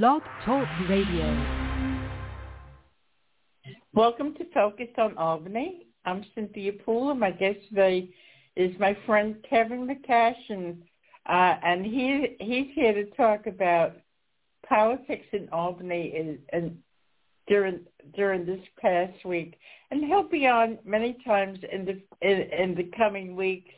Blog Talk Radio. Welcome to Focus on Albany. I'm Cynthia Poole, and my guest today is my friend Kevin McCashion, and uh, and he he's here to talk about politics in Albany and, and during during this past week, and he'll be on many times in the in, in the coming weeks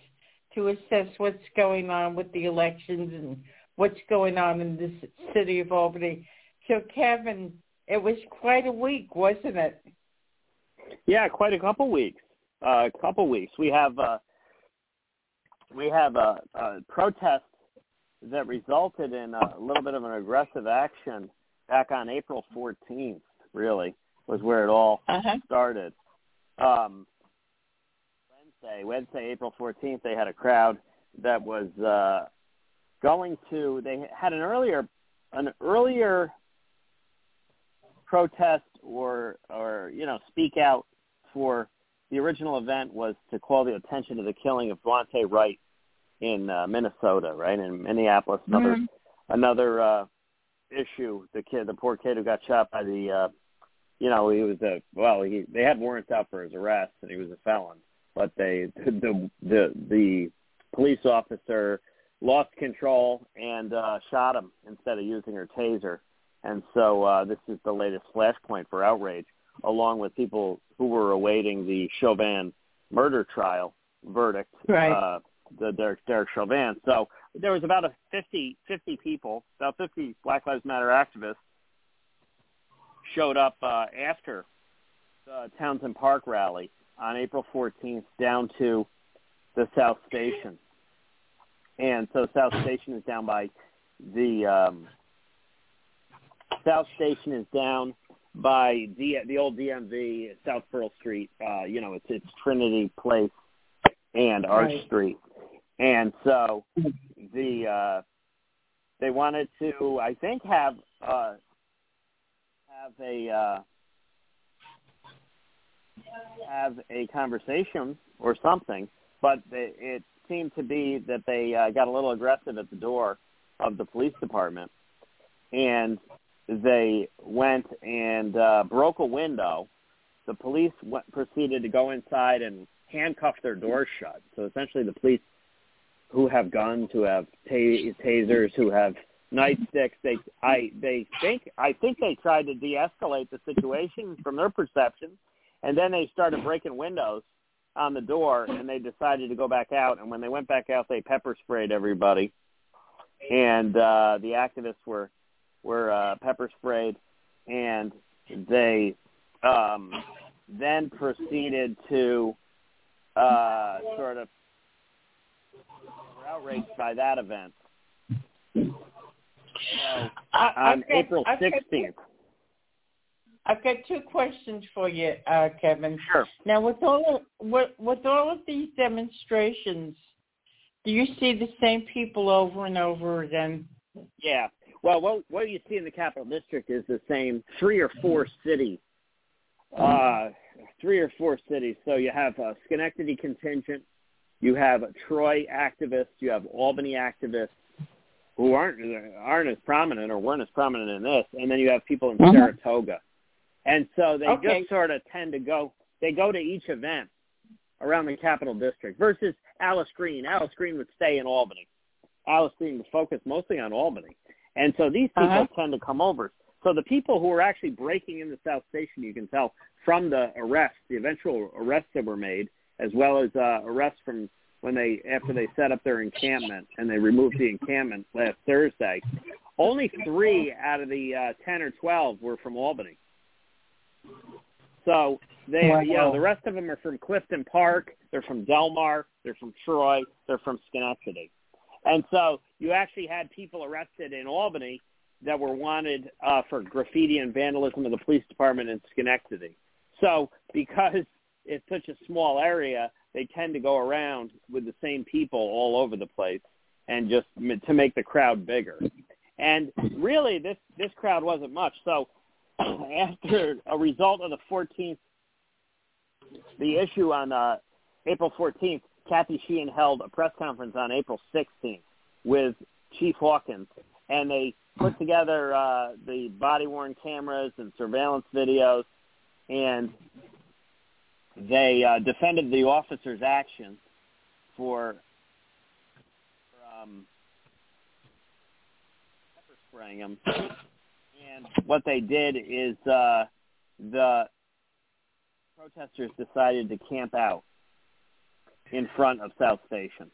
to assess what's going on with the elections and what's going on in the city of Albany. So, Kevin, it was quite a week, wasn't it? Yeah, quite a couple weeks. Uh, a couple weeks. We have uh, we have a, a protest that resulted in a little bit of an aggressive action back on April 14th. Really was where it all uh-huh. started. Um, Wednesday, Wednesday, April 14th, they had a crowd that was uh, going to. They had an earlier an earlier protest or or you know speak out for the original event was to call the attention to the killing of Daunte Wright in uh, Minnesota, right in Minneapolis. Another mm-hmm. another uh, issue. The kid, the poor kid who got shot by the, uh, you know, he was a well. He they had warrants out for his arrest, and he was a felon. But they the the the police officer lost control and uh, shot him instead of using her taser. And so uh, this is the latest flashpoint for outrage, along with people who were awaiting the Chauvin murder trial verdict, right. uh, the Derek, Derek Chauvin. So there was about a 50, 50 people, about 50 Black Lives Matter activists showed up uh, after the Townsend Park rally on April 14th down to the South Station. And so South Station is down by the um, South Station is down by the the old DMV South Pearl Street. Uh, you know, it's it's Trinity Place and Arch right. Street, and so the uh, they wanted to, I think, have uh, have a uh, have a conversation or something, but they, it seemed to be that they uh, got a little aggressive at the door of the police department, and they went and uh, broke a window. The police went, proceeded to go inside and handcuff their doors shut. So essentially, the police who have guns, who have ta- tasers, who have nightsticks, they I they think I think they tried to de-escalate the situation from their perception, and then they started breaking windows on the door, and they decided to go back out. And when they went back out, they pepper sprayed everybody, and uh, the activists were were uh, pepper sprayed, and they um, then proceeded to uh, sort of were outraged by that event. So, on April 16th. I've got two questions for you, uh, Kevin. Sure. Now, with all of, with, with all of these demonstrations, do you see the same people over and over again? Yeah. Well, what what you see in the Capital District is the same three or four cities. Uh, three or four cities. So you have a Schenectady contingent, you have a Troy activists, you have Albany activists who aren't aren't as prominent or weren't as prominent in this, and then you have people in Mhm. Saratoga. And so they Okay. just sort of tend to go they go to each event around the Capital District versus Alice Green. Alice Green would stay in Albany. Alice Green would focus mostly on Albany. And so these people Uh-huh. tend to come over. So the people who are actually breaking in the South Station, you can tell from the arrests, the eventual arrests that were made, as well as uh, arrests from when they after they set up their encampment and they removed the encampment last Thursday. Only three out of the uh, ten or twelve were from Albany. So they, Wow. know, the rest of them are from Clifton Park. They're from Delmar. They're from Troy. They're from Schenectady. And so you actually had people arrested in Albany that were wanted uh, for graffiti and vandalism of the police department in Schenectady. So because it's such a small area, they tend to go around with the same people all over the place and just to make the crowd bigger. And really, this this crowd wasn't much. So after a result of the 14th, the issue on uh, April 14th, Kathy Sheehan held a press conference on April 16th with Chief Hawkins, and they put together uh, the body worn cameras and surveillance videos, and they uh, defended the officer's actions for um, pepper spraying him. And what they did is uh, the protesters decided to camp out in front of South Station.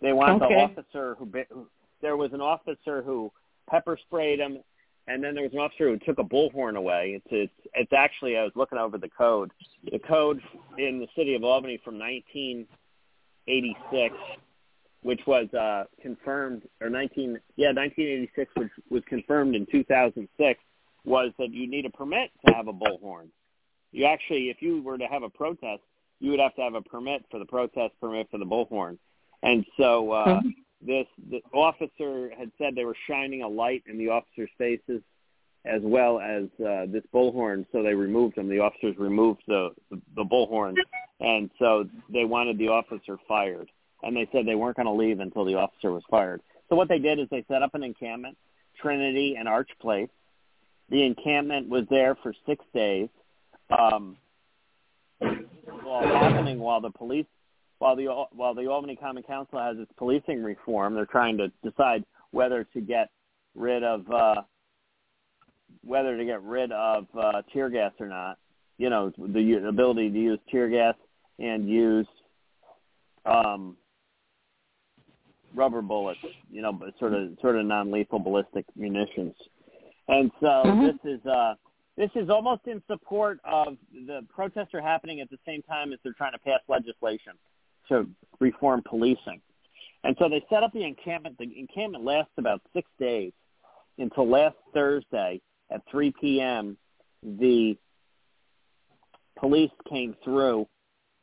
They want Okay. the officer who, who there was an officer who pepper sprayed him, and then there was an officer who took a bullhorn away. It's it's, it's actually I was looking over the code. The code in the city of Albany from 1986, which was uh, confirmed or 19 yeah 1986, which was confirmed in 2006, was that you need a permit to have a bullhorn. You actually, if you were to have a protest, you would have to have a permit for the protest permit for the bullhorn. And so uh, this the officer had said they were shining a light in the officers' faces as well as uh, this bullhorn, so they removed them. The officers removed the, the the bullhorn, and so they wanted the officer fired. And they said they weren't going to leave until the officer was fired. So what they did is they set up an encampment, Trinity and Arch Place. The encampment was there for six days. Um, all happening while the police while the while the Albany Common Council has its policing reform, they're trying to decide whether to get rid of uh, whether to get rid of uh, tear gas or not. You know, the ability to use tear gas and use um, rubber bullets. You know, but sort of sort of non-lethal ballistic munitions. And so Mhm. this is uh, this is almost in support of the protests are happening at the same time as they're trying to pass legislation to reform policing. And so they set up the encampment. The encampment lasts about six days until last Thursday at 3 p.m. The police came through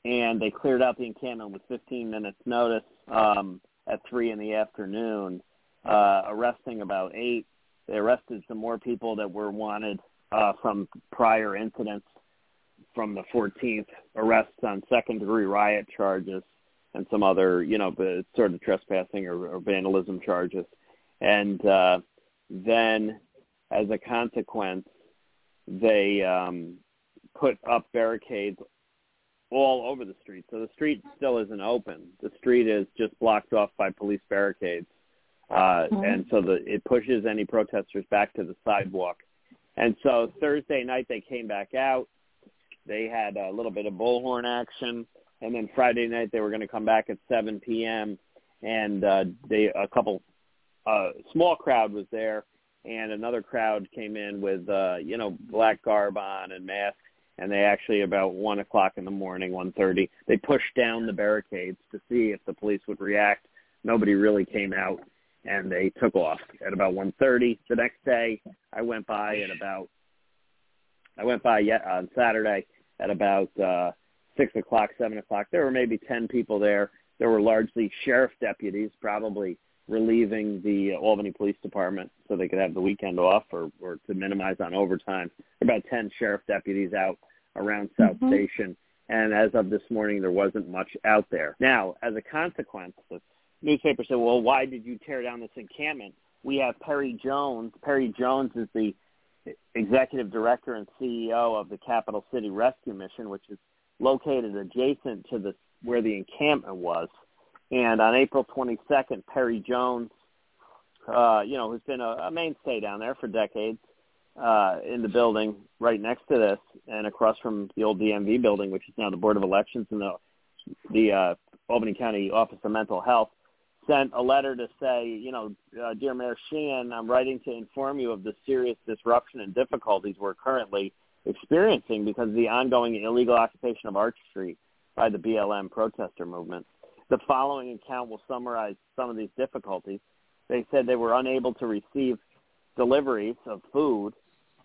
and they cleared out the encampment with 15 minutes notice um, at 3 in the afternoon, uh, arresting about eight. They arrested some more people that were wanted uh, from prior incidents from the 14th, arrests on second-degree riot charges and some other, you know, sort of trespassing or, or vandalism charges. And uh, then, as a consequence, they um, put up barricades all over the street. So the street still isn't open. The street is just blocked off by police barricades. Uh, Mhm. And so the, it pushes any protesters back to the sidewalk. And so Thursday night they came back out. They had a little bit of bullhorn action, and then Friday night they were going to come back at 7 p.m. And uh, they a couple uh, small crowd was there, and another crowd came in with uh, you know black garb on and masks. And they actually about one o'clock in the morning, one thirty, they pushed down the barricades to see if the police would react. Nobody really came out, and they took off at about one thirty. The next day, I went by at about I went by yet on Saturday at about uh, six o'clock, seven o'clock. There were maybe ten people there. There were largely sheriff deputies, probably relieving the Albany Police Department so they could have the weekend off or, or to minimize on overtime. About ten sheriff deputies out around South Mhm. Station, and as of this morning, there wasn't much out there. Now, as a consequence, the newspaper said, "Well, why did you tear down this encampment?" We have Perry Jones. Perry Jones is the executive director and CEO of the Capital City Rescue Mission, which is located adjacent to the where the encampment was. And on April 22nd, Perry Jones, uh, you know, who's been a, a mainstay down there for decades, uh, in the building right next to this and across from the old DMV building, which is now the Board of Elections and the the uh, Albany County Office of Mental Health, sent a letter to say, you know, uh, dear Mayor Sheehan, I'm writing to inform you of the serious disruption and difficulties we're currently experiencing because of the ongoing illegal occupation of Arch Street by the BLM protester movement. The following account will summarize some of these difficulties. They said they were unable to receive deliveries of food,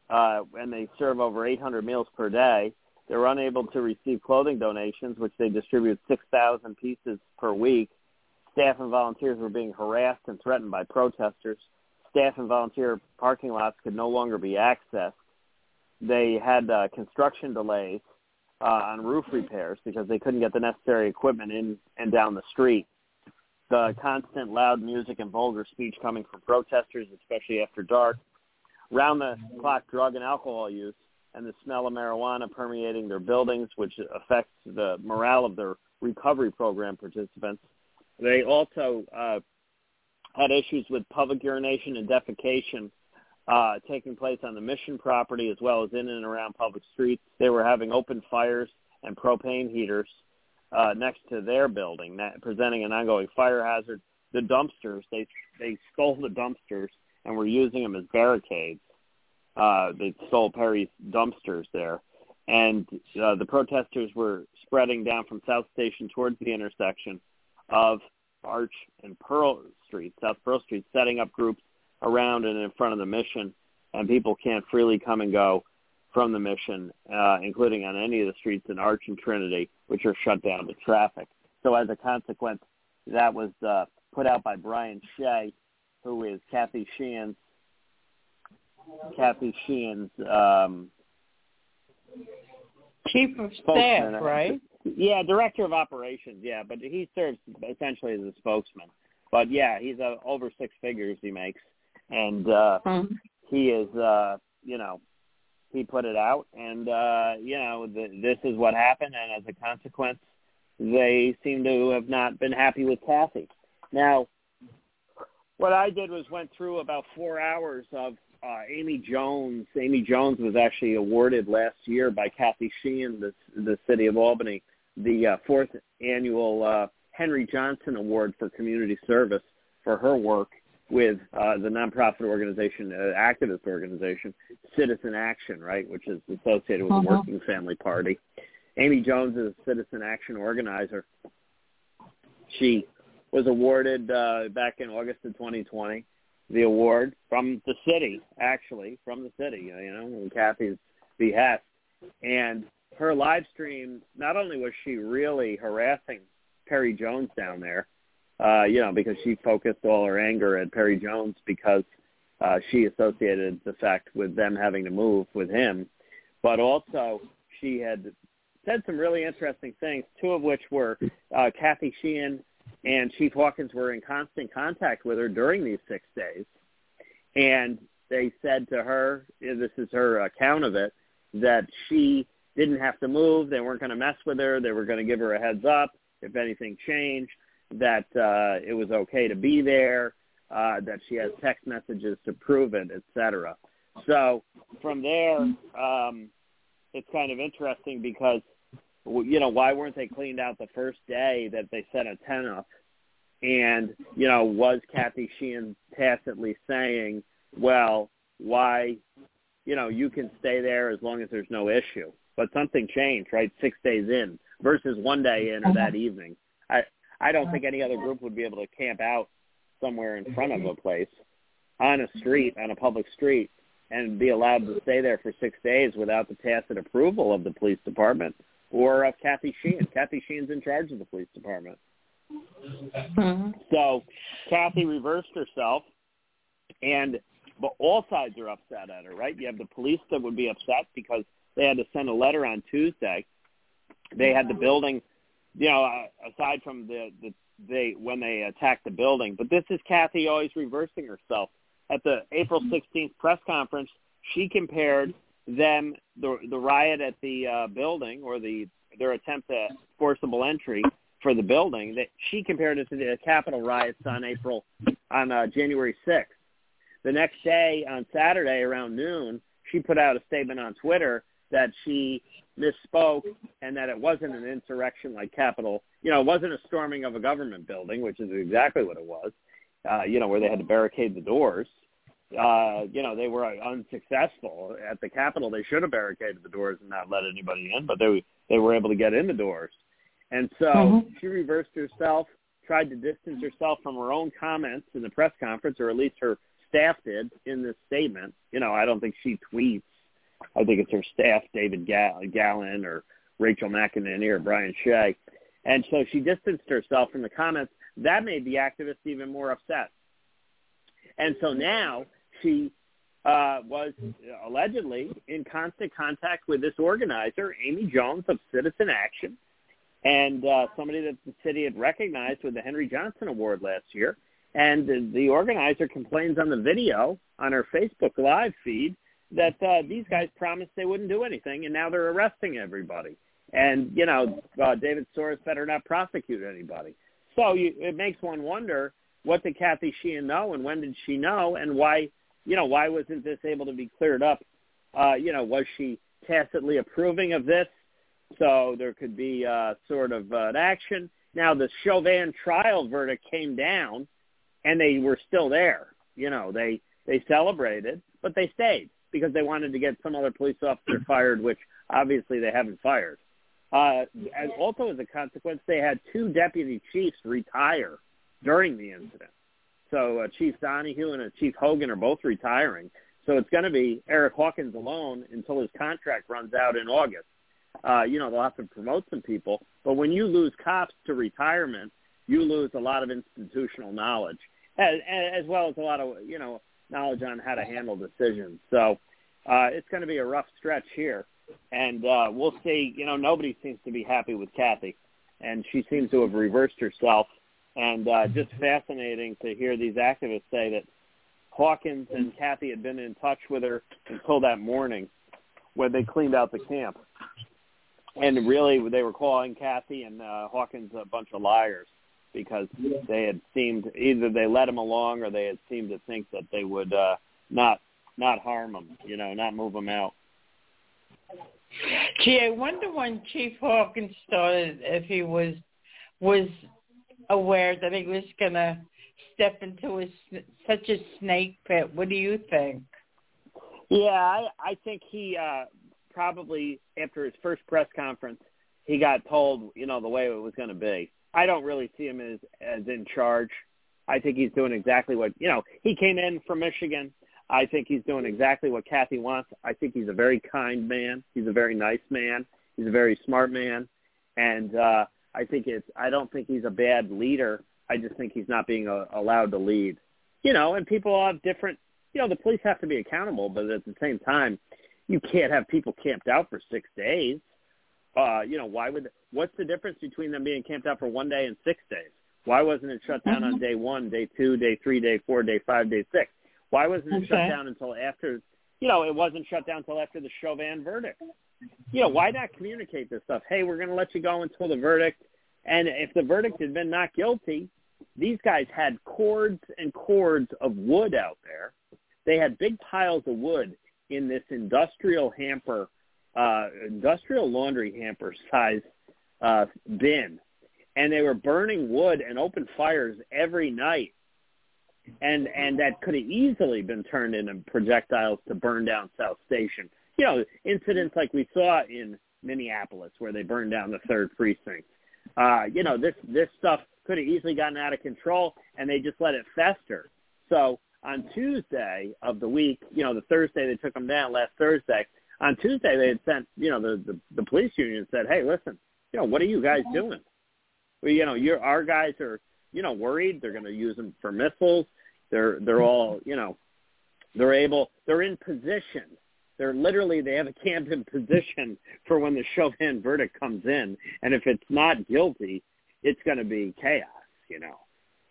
uh, and they serve over 800 meals per day. They were unable to receive clothing donations, which they distribute 6,000 pieces per week. Staff and volunteers were being harassed and threatened by protesters. Staff and volunteer parking lots could no longer be accessed. They had uh, construction delays uh, on roof repairs because they couldn't get the necessary equipment in and down the street. the constant loud music and vulgar speech coming from protesters, especially after dark, round-the-clock drug and alcohol use, and the smell of marijuana permeating their buildings, which affects the morale of their recovery program participants. They also uh, had issues with public urination and defecation uh, taking place on the mission property as well as in and around public streets. They were having open fires and propane heaters uh, next to their building, presenting an ongoing fire hazard. The dumpsters, they they stole the dumpsters and were using them as barricades. Uh, they stole Perry's dumpsters there, and uh, the protesters were spreading down from South Station towards the intersection of Arch and Pearl Street, South Pearl Street, setting up groups around and in front of the mission, and people can't freely come and go from the mission, uh, including on any of the streets in Arch and Trinity, which are shut down to traffic. So as a consequence, that was uh, put out by Brian Shea, who is Kathy Sheehan's Kathy Sheehan's um, chief of staff, right? Yeah, director of operations. Yeah, but he serves essentially as a spokesman. But yeah, he's uh, over six figures he makes, and uh, hmm. he is, uh, you know, he put it out, and uh, you know, the, this is what happened, and as a consequence, they seem to have not been happy with Kathy. Now, what I did was went through about four hours of uh, Amy Jones. Amy Jones was actually awarded last year by Kathy Sheehan, the, the city of Albany, the uh, fourth annual uh, Henry Johnson Award for Community Service for her work with uh, the nonprofit organization, uh, activist organization, Citizen Action, right, which is associated with uh-huh. the Working Family Party. Amy Jones is a Citizen Action organizer. She was awarded uh, back in August of 2020 the award from the city, actually from the city, you know, in Kathy's behest. And her live stream, not only was she really harassing Perry Jones down there, uh, you know, because she focused all her anger at Perry Jones because uh, she associated the fact with them having to move with him, but also she had said some really interesting things, two of which were uh, Kathy Sheehan and Chief Hawkins were in constant contact with her during these six days. And they said to her, this is her account of it, that she didn't have to move. They weren't going to mess with her. They were going to give her a heads up if anything changed, that uh, it was okay to be there, uh, that she has text messages to prove it, etc. So from there, um, it's kind of interesting because you know why weren't they cleaned out the first day that they set a ten up? And you know, was Kathy Sheehan tacitly saying, "Well, why, you know, you can stay there as long as there's no issue"? But something changed, right? Six days in versus one day in or that evening. I I don't think any other group would be able to camp out somewhere in front of a place on a street, on a public street, and be allowed to stay there for six days without the tacit approval of the police department or of Kathy Sheehan. Kathy Sheehan's in charge of the police department. Mm-hmm. So Kathy reversed herself, and but all sides are upset at her, right? You have the police that would be upset because they had to send a letter on Tuesday they had the building, you know, uh, aside from the the they when they attacked the building. But this is Kathy always reversing herself. At the April 16th press conference, she compared them the the riot at the uh, building or the their attempt at forcible entry for the building that she compared it to the Capitol riots on April on uh, January 6th. The next day on Saturday around noon, she put out a statement on Twitter that she misspoke and that it wasn't an insurrection like Capitol. You know, it wasn't a storming of a government building, which is exactly what it was. Uh, you know, where they had to barricade the doors. Uh, you know, they were unsuccessful at the Capitol. They should have barricaded the doors and not let anybody in, but they they were able to get in the doors. And so mm-hmm. she reversed herself, tried to distance herself from her own comments in the press conference, or at least her staff did in this statement. You know, I don't think she tweets I think it's her staff, David Galin or Rachel McEneny or Brian Shea. And so she distanced herself from the comments. That made the activists even more upset. And so now she uh, was allegedly in constant contact with this organizer, Amy Jones of Citizen Action, and uh, somebody that the city had recognized with the Henry Johnson Award last year. And the, the organizer complains on the video on her Facebook Live feed that uh, these guys promised they wouldn't do anything, and now they're arresting everybody. And you know, uh, David Soares better not prosecute anybody. So you, it makes one wonder what did Kathy Sheehan know, and when did she know, and why? You know, why wasn't this able to be cleared up? Uh, you know, was she tacitly approving of this, so there could be uh, sort of uh, an action? Now the Chauvin trial verdict came down, and they were still there. You know, they they celebrated, but they stayed because they wanted to get some other police officer fired, which obviously they haven't fired. Uh, and also as a consequence, they had two deputy chiefs retire during the incident. So uh, Chief Donahue and uh, Chief Hogan are both retiring. So it's going to be Eric Hawkins alone until his contract runs out in August. Uh, you know, they'll have to promote some people. But when you lose cops to retirement, you lose a lot of institutional knowledge, as, as well as a lot of, you know, knowledge on how to handle decisions. So uh, it's going to be a rough stretch here, and uh, we'll see. You know, nobody seems to be happy with Kathy, and she seems to have reversed herself. And uh, just fascinating to hear these activists say that Hawkins and Kathy had been in touch with her until that morning when they cleaned out the camp. And really, they were calling Kathy and uh, Hawkins a bunch of liars because they had seemed either they let him along or they had seemed to think that they would uh, not not harm him, you know, not move him out. Gee, I wonder when Chief Hawkins started if he was was aware that he was gonna step into a, such a snake pit. What do you think? Yeah, I, I think he uh, probably after his first press conference, he got told, you know, the way it was going to be. I don't really see him as as in charge. I think he's doing exactly what you know. He came in from Michigan. I think he's doing exactly what Kathy wants. I think he's a very kind man. He's a very nice man. He's a very smart man, and uh, I think it's. I don't think he's a bad leader. I just think he's not being uh, allowed to lead. You know, and people have different. You know, the police have to be accountable, but at the same time, you can't have people camped out for six days uh, you know, why would what's the difference between them being camped out for one day and six days? Why wasn't it shut down mm-hmm. on day one, day two, day three, day four, day five, day six? Why wasn't it okay. shut down until after? You know, it wasn't shut down until after the Chauvin verdict. You know, why not communicate this stuff? Hey, we're going to let you go until the verdict. And if the verdict had been not guilty, these guys had cords and cords of wood out there. They had big piles of wood in this industrial hamper uh, industrial laundry hamper size uh, bin, and they were burning wood and open fires every night, and and that could have easily been turned into projectiles to burn down South Station. You know, incidents like we saw in Minneapolis where they burned down the third precinct. Uh, you know, this this stuff could have easily gotten out of control, and they just let it fester. So on Tuesday of the week, you know, the Thursday they took them down last Thursday, on Tuesday they had sent, you know, the, the the police union said, "Hey, listen, you know, what are you guys mm-hmm. doing? Well, you know, your our guys are, you know, worried. They're going to use them for missiles. They're they're mm-hmm. all, you know, they're able. They're in position. They're literally they have a camp in position for when the Chauvin verdict comes in, and if it's not guilty, it's going to be chaos, you know.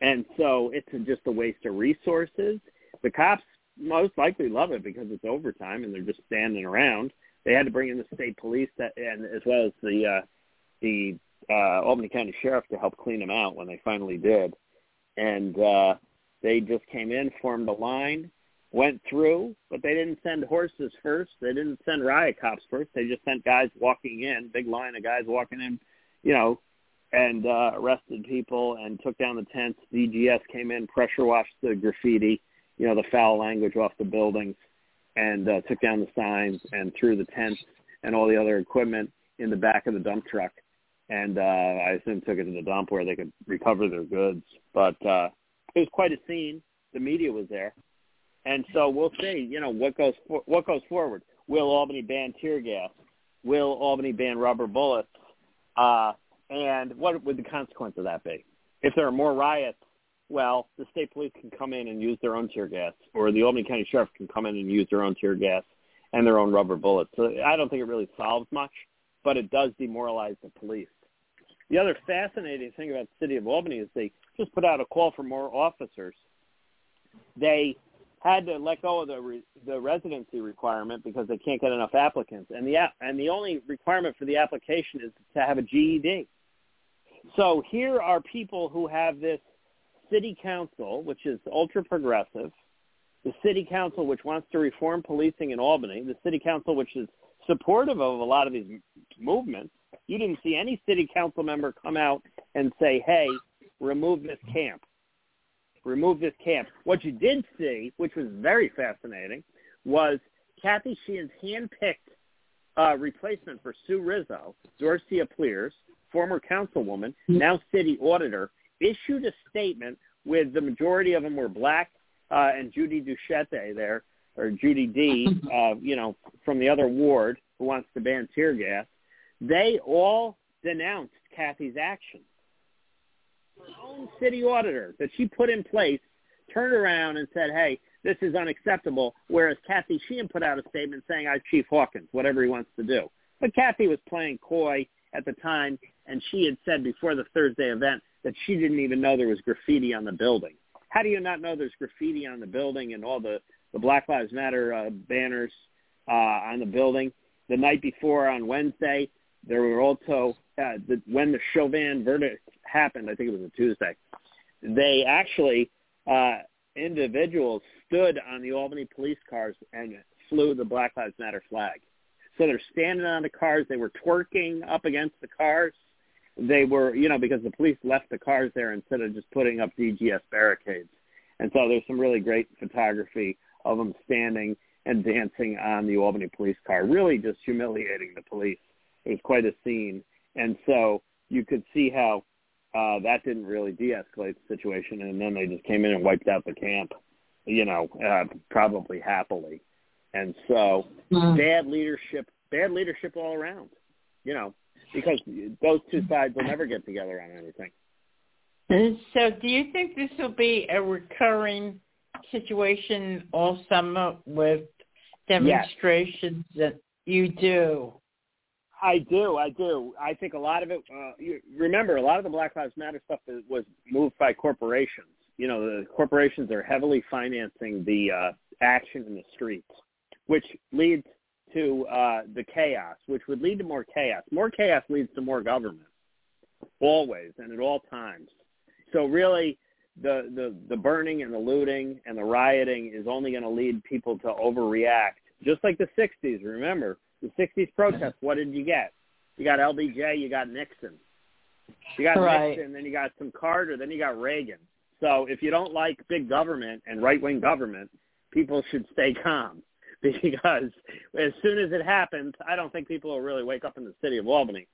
And so it's just a waste of resources. The cops most likely love it because it's overtime and they're just standing around. They had to bring in the state police that, and as well as the uh, the uh, Albany County Sheriff to help clean them out when they finally did. And uh, they just came in, formed a line, went through, but they didn't send horses first. They didn't send riot cops first. They just sent guys walking in, big line of guys walking in, you know, and uh, arrested people and took down the tents. DGS came in, pressure washed the graffiti you know, the foul language off the buildings and uh, took down the signs and threw the tents and all the other equipment in the back of the dump truck. And uh, I assume took it to the dump where they could recover their goods. But uh, it was quite a scene. The media was there. And so we'll see, you know, what goes for, what goes forward. Will Albany ban tear gas? Will Albany ban rubber bullets? Uh, and what would the consequence of that be? If there are more riots well, the state police can come in and use their own tear gas, or the Albany County Sheriff can come in and use their own tear gas and their own rubber bullets. So I don't think it really solves much, but it does demoralize the police. the other fascinating thing about the city of Albany is they just put out a call for more officers. They had to let go of the re, the residency requirement because they can't get enough applicants, and the and the only requirement for the application is to have a GED. So here are people who have this city council, which is ultra progressive, the city council, which wants to reform policing in Albany, the city council, which is supportive of a lot of these movements. You didn't see any city council member come out and say, hey, remove this camp. Remove this camp. What you did see, which was very fascinating, was Kathy Sheehan's hand-picked uh, replacement for Sue Rizzo, Dorcey Applyrs, former councilwoman, now city auditor, issued a statement with the majority of them were black uh, and Judy Duchette there, or Judy D, uh, you know, from the other ward who wants to ban tear gas. They all denounced Kathy's actions. Her own city auditor that she put in place turned around and said, hey, this is unacceptable, whereas Kathy Sheehan put out a statement saying, I Chief Hawkins, whatever he wants to do. But Kathy was playing coy at the time, and she had said before the Thursday event that she didn't even know there was graffiti on the building. How do you not know there's graffiti on the building and all the, the Black Lives Matter uh, banners uh, on the building? The night before on Wednesday, there were also, uh, the, when the Chauvin verdict happened, I think it was a Tuesday, they actually, uh, individuals stood on the Albany police cars and flew the Black Lives Matter flag. So they're standing on the cars. They were twerking up against the cars they were, you know, because the police left the cars there instead of just putting up DGS barricades. And so there's some really great photography of them standing and dancing on the Albany police car, really just humiliating the police. It was quite a scene. And so you could see how uh, that didn't really de-escalate the situation. And then they just came in and wiped out the camp, you know, uh, probably happily. And so mm. bad leadership, bad leadership all around, you know, because those two sides will never get together on anything. So do you think this will be a recurring situation all summer with demonstrations yes. that you do? I do, I do. I think a lot of it. Uh, you, remember, a lot of the Black Lives Matter stuff was moved by corporations. You know, the corporations are heavily financing the uh, action in the streets, which leads to uh, the chaos, which would lead to more chaos. More chaos leads to more government, always and at all times. So really, the, the, the burning and the looting and the rioting is only going to lead people to overreact. Just like the 60s, remember, the 60s protests, what did you get? You got LBJ, you got Nixon. You got right. Nixon, then you got some Carter, then you got Reagan. So if you don't like big government and right-wing government, people should stay calm because as soon as it happens, I don't think people will really wake up in the city of Albany.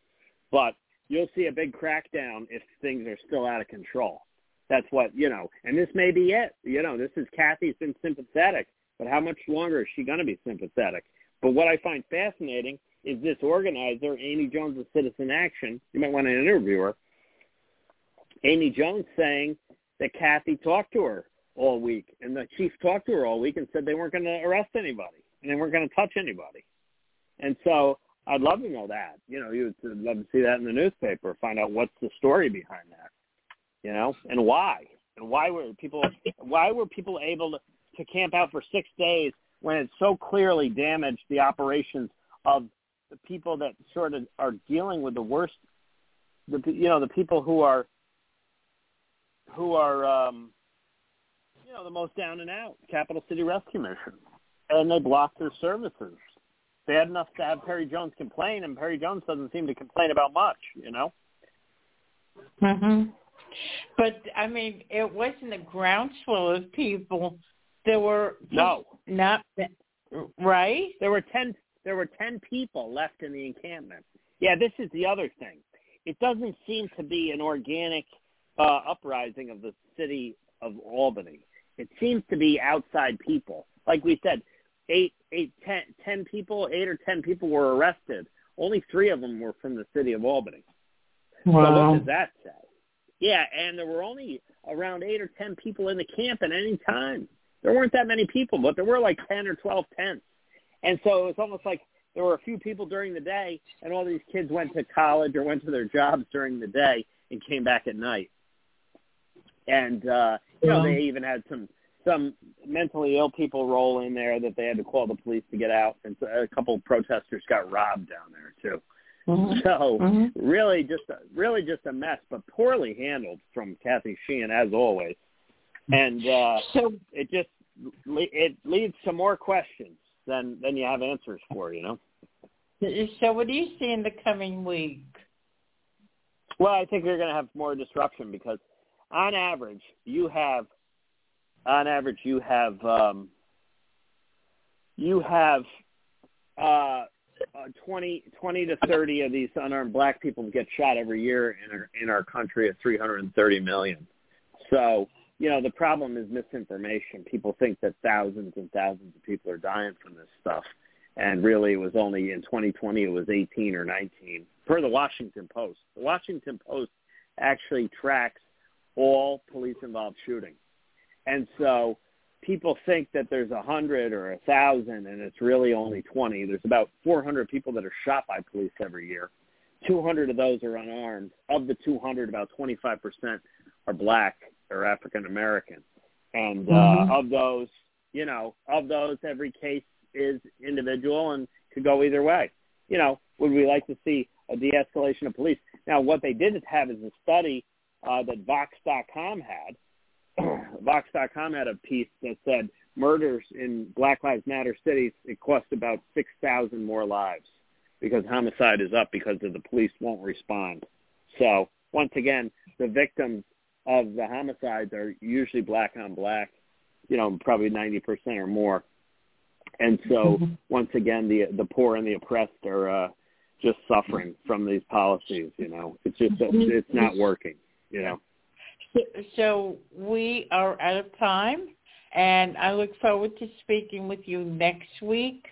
But you'll see a big crackdown if things are still out of control. That's what, you know, and this may be it. You know, this is Kathy's been sympathetic, but how much longer is she going to be sympathetic? But what I find fascinating is this organizer, Amy Jones of Citizen Action. You might want to interview her. Amy Jones saying that Kathy talked to her all week, and the chief talked to her all week and said they weren't going to arrest anybody and weren't going to touch anybody. And so I'd love to know that. You know, you'd love to see that in the newspaper, find out what's the story behind that. You know, and why, and why were people, why were people able to, to camp out for six days when it so clearly damaged the operations of the people that sort of are dealing with the worst, the you know, the people who are, who are, um, you know, the most down and out, Capital City Rescue Mission and they blocked their services. Bad enough to have Perry Jones complain, and Perry Jones doesn't seem to complain about much, you know. Mhm. But I mean, it wasn't a groundswell of people. There were no, not right. There were ten. There were ten people left in the encampment. Yeah, this is the other thing. It doesn't seem to be an organic uh, uprising of the city of Albany. It seems to be outside people. Like we said, eight, eight, ten, ten people, eight or ten people were arrested. Only three of them were from the city of Albany. Wow. So what does that say? Yeah, and there were only around eight or ten people in the camp at any time. There weren't that many people, but there were like ten or twelve tents. And so it was almost like there were a few people during the day, and all these kids went to college or went to their jobs during the day and came back at night. And uh, you know, they even had some some mentally ill people roll in there that they had to call the police to get out, and so a couple of protesters got robbed down there too. Mm-hmm. So mm-hmm. really, just a, really just a mess, but poorly handled from Kathy Sheehan as always. And uh, so it just it leads to more questions than than you have answers for. You know. So what do you see in the coming week? Well, I think you're going to have more disruption because, on average, you have, on average, you have, um, you have uh, uh, 20, 20 to 30 of these unarmed black people get shot every year in our, in our country at 330 million. So, you know, the problem is misinformation. People think that thousands and thousands of people are dying from this stuff. And really it was only in 2020 it was 18 or 19 per the Washington Post. The Washington Post actually tracks all police involved shooting. And so people think that there's a hundred or a thousand and it's really only 20. There's about 400 people that are shot by police every year. 200 of those are unarmed. Of the 200, about 25% are black or African American. And uh, mm-hmm. of those, you know, of those, every case is individual and could go either way. You know, would we like to see a de-escalation of police? Now, what they did have is a study uh, that Vox.com had Vox.com had a piece that said murders in Black Lives Matter cities it costs about six thousand more lives because homicide is up because of the police won't respond. So once again, the victims of the homicides are usually black on black, you know, probably ninety percent or more. And so mm-hmm. once again, the the poor and the oppressed are uh, just suffering from these policies. You know, it's just it's not working. You know. So we are out of time, and I look forward to speaking with you next week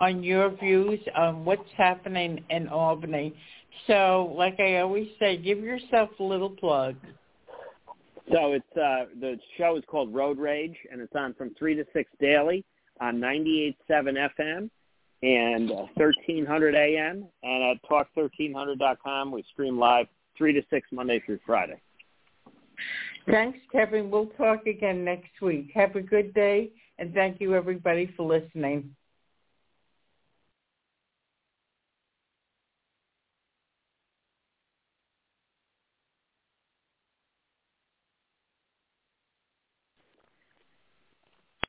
on your views on what's happening in Albany. So, like I always say, give yourself a little plug. So it's uh, the show is called Road Rage, and it's on from three to six daily on 98.7 FM and uh, 1300 AM, and at talk1300.com we stream live three to six Monday through Friday. Thanks, Kevin. We'll talk again next week. Have a good day, and thank you, everybody, for listening.